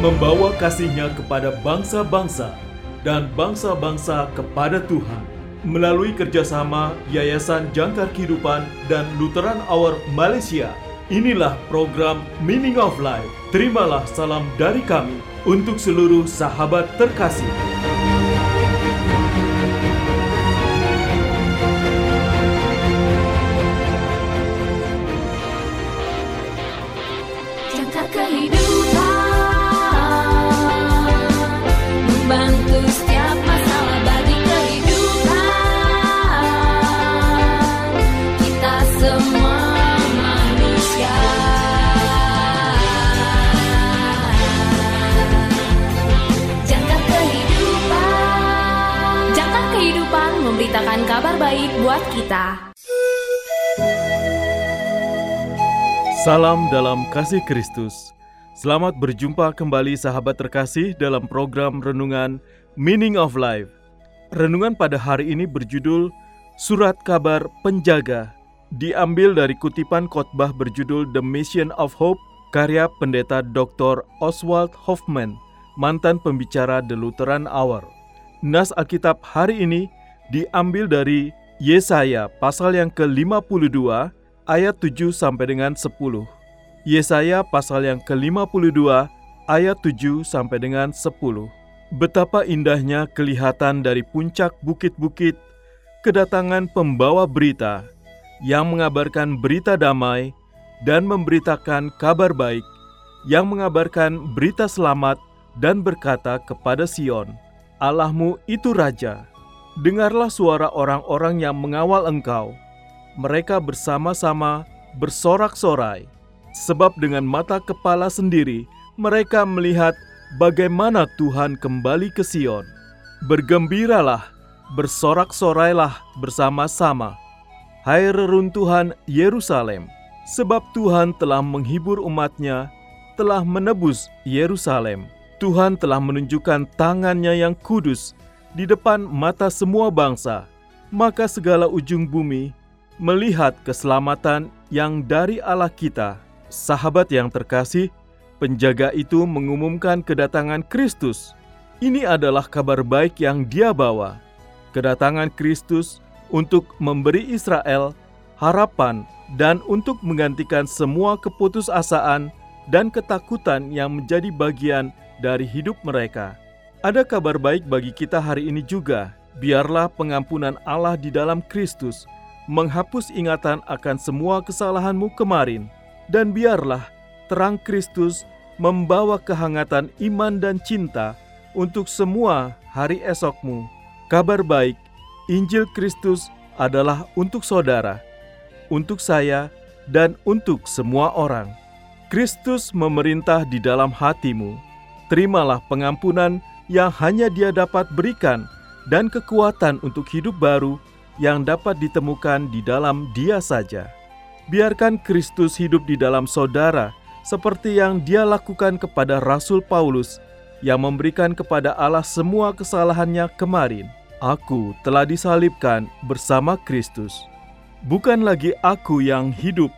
membawa kasihnya kepada bangsa-bangsa dan bangsa-bangsa kepada Tuhan. Melalui kerjasama Yayasan Jangkar Kehidupan dan Lutheran Hour Malaysia, inilah program Meaning of Life. Terimalah salam dari kami untuk seluruh sahabat terkasih. Kita Salam dalam kasih Kristus. Selamat berjumpa kembali sahabat terkasih dalam program renungan Meaning of Life. Renungan pada hari ini berjudul Surat Kabar Penjaga. Diambil dari kutipan khotbah berjudul The Mission of Hope karya pendeta Dr. Oswald Hoffman, mantan pembicara The Lutheran Hour. Nas Alkitab hari ini diambil dari Yesaya pasal yang ke-52 ayat 7 sampai dengan 10. Yesaya pasal yang ke-52 ayat 7 sampai dengan 10. Betapa indahnya kelihatan dari puncak bukit-bukit kedatangan pembawa berita yang mengabarkan berita damai dan memberitakan kabar baik, yang mengabarkan berita selamat dan berkata kepada Sion, Allahmu itu Raja. Dengarlah suara orang-orang yang mengawal engkau, mereka bersama-sama bersorak-sorai, sebab dengan mata kepala sendiri mereka melihat bagaimana Tuhan kembali ke Sion. Bergembiralah, bersorak-sorailah bersama-sama, hai reruntuhan Yerusalem, sebab Tuhan telah menghibur umatnya, telah menebus Yerusalem. Tuhan telah menunjukkan tangannya yang kudus di depan mata semua bangsa, maka segala ujung bumi melihat keselamatan yang dari Allah kita. Sahabat yang terkasih, penjaga itu mengumumkan kedatangan Kristus. Ini adalah kabar baik yang dia bawa. Kedatangan Kristus untuk memberi Israel harapan dan untuk menggantikan semua keputusasaan dan ketakutan yang menjadi bagian dari hidup mereka. Ada kabar baik bagi kita hari ini juga. Biarlah pengampunan Allah di dalam Kristus menghapus ingatan akan semua kesalahanmu kemarin, dan biarlah terang Kristus membawa kehangatan iman dan cinta untuk semua hari esokmu. Kabar baik, Injil Kristus adalah untuk saudara, untuk saya, dan untuk semua orang. Kristus memerintah di dalam hatimu. Terimalah pengampunan yang hanya Dia dapat berikan dan kekuatan untuk hidup baru yang dapat ditemukan di dalam Dia saja. Biarkan Kristus hidup di dalam saudara, seperti yang Dia lakukan kepada Rasul Paulus, yang memberikan kepada Allah semua kesalahannya kemarin. Aku telah disalibkan bersama Kristus. Bukan lagi aku yang hidup,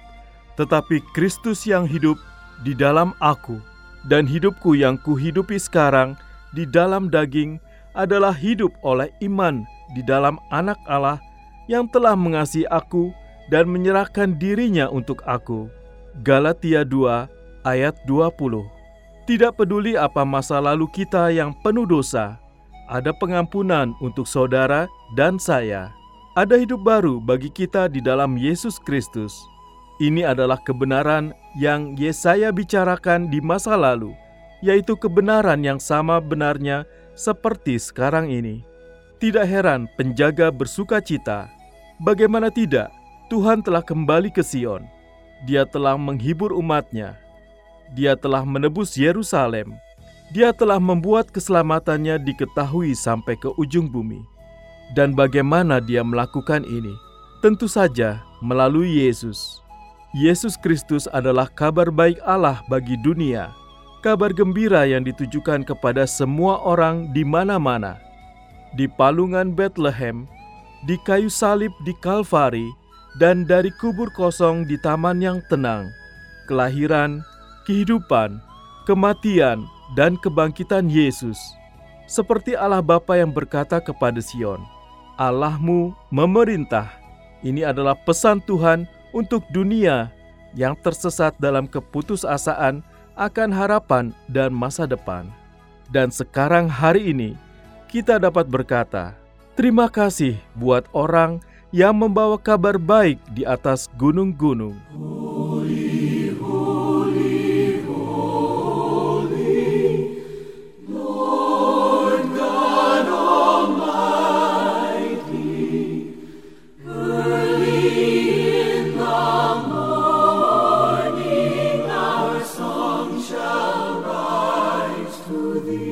tetapi Kristus yang hidup di dalam aku. Dan hidupku yang kuhidupi sekarang di dalam daging adalah hidup oleh iman di dalam anak Allah yang telah mengasihi aku dan menyerahkan dirinya untuk aku. Galatia 2 ayat 20 Tidak peduli apa masa lalu kita yang penuh dosa, ada pengampunan untuk saudara dan saya. Ada hidup baru bagi kita di dalam Yesus Kristus. Ini adalah kebenaran yang Yesaya bicarakan di masa lalu, yaitu kebenaran yang sama benarnya seperti sekarang ini. Tidak heran penjaga bersuka cita. Bagaimana tidak, Tuhan telah kembali ke Sion. Dia telah menghibur umatnya. Dia telah menebus Yerusalem. Dia telah membuat keselamatannya diketahui sampai ke ujung bumi. Dan bagaimana dia melakukan ini? Tentu saja melalui Yesus. Yesus Kristus adalah kabar baik Allah bagi dunia. Kabar gembira yang ditujukan kepada semua orang di mana-mana di palungan Bethlehem, di kayu salib di Kalvari, dan dari kubur kosong di taman yang tenang, kelahiran, kehidupan, kematian, dan kebangkitan Yesus. Seperti Allah Bapa yang berkata kepada Sion, Allahmu memerintah. Ini adalah pesan Tuhan untuk dunia yang tersesat dalam keputusasaan akan harapan dan masa depan. Dan sekarang hari ini kita dapat berkata, terima kasih buat orang yang membawa kabar baik di atas gunung-gunung. worthy.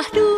Dalam kancah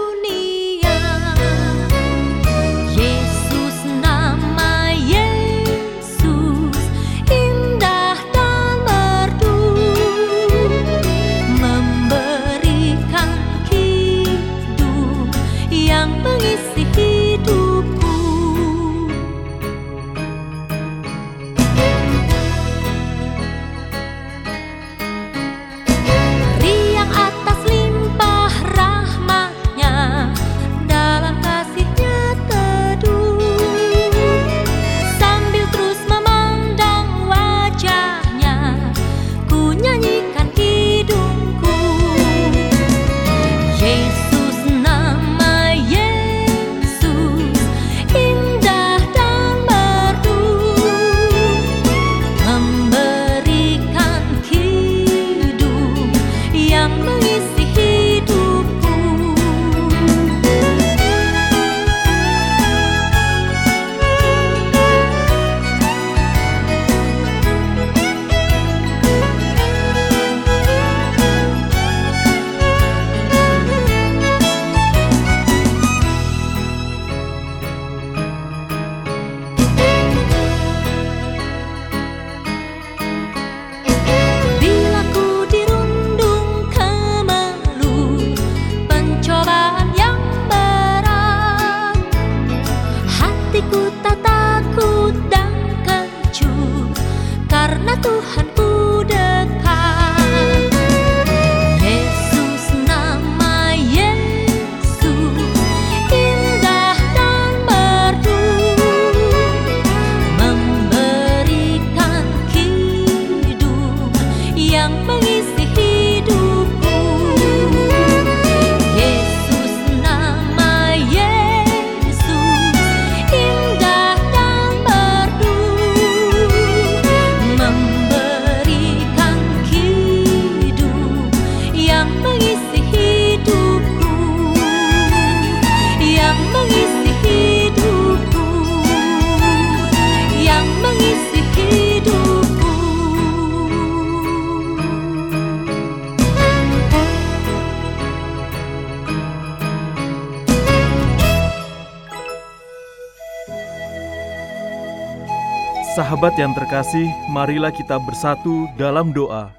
Sahabat yang terkasih, marilah kita bersatu dalam doa.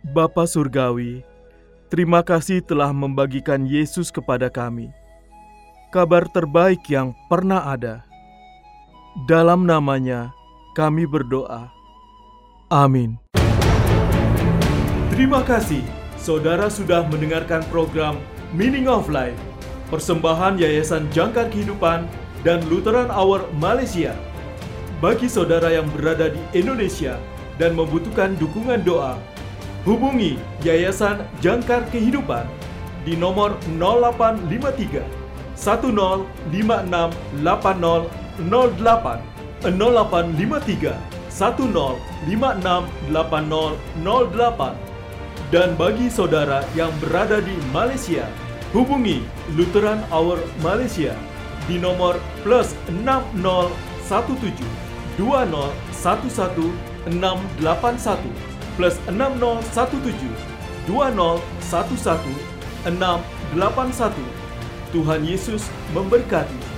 Bapa Surgawi, terima kasih telah membagikan Yesus kepada kami. Kabar terbaik yang pernah ada. Dalam namanya, kami berdoa. Amin. Terima kasih, saudara sudah mendengarkan program Meaning of Life, persembahan Yayasan Jangkar Kehidupan dan Lutheran Hour Malaysia. Bagi saudara yang berada di Indonesia dan membutuhkan dukungan doa, hubungi Yayasan Jangkar Kehidupan di nomor 0853 10568008 0853 10568008 dan bagi saudara yang berada di Malaysia, hubungi Lutheran Hour Malaysia di nomor plus 6017 2011 681 plus 6017 2011 681 Tuhan Yesus memberkati.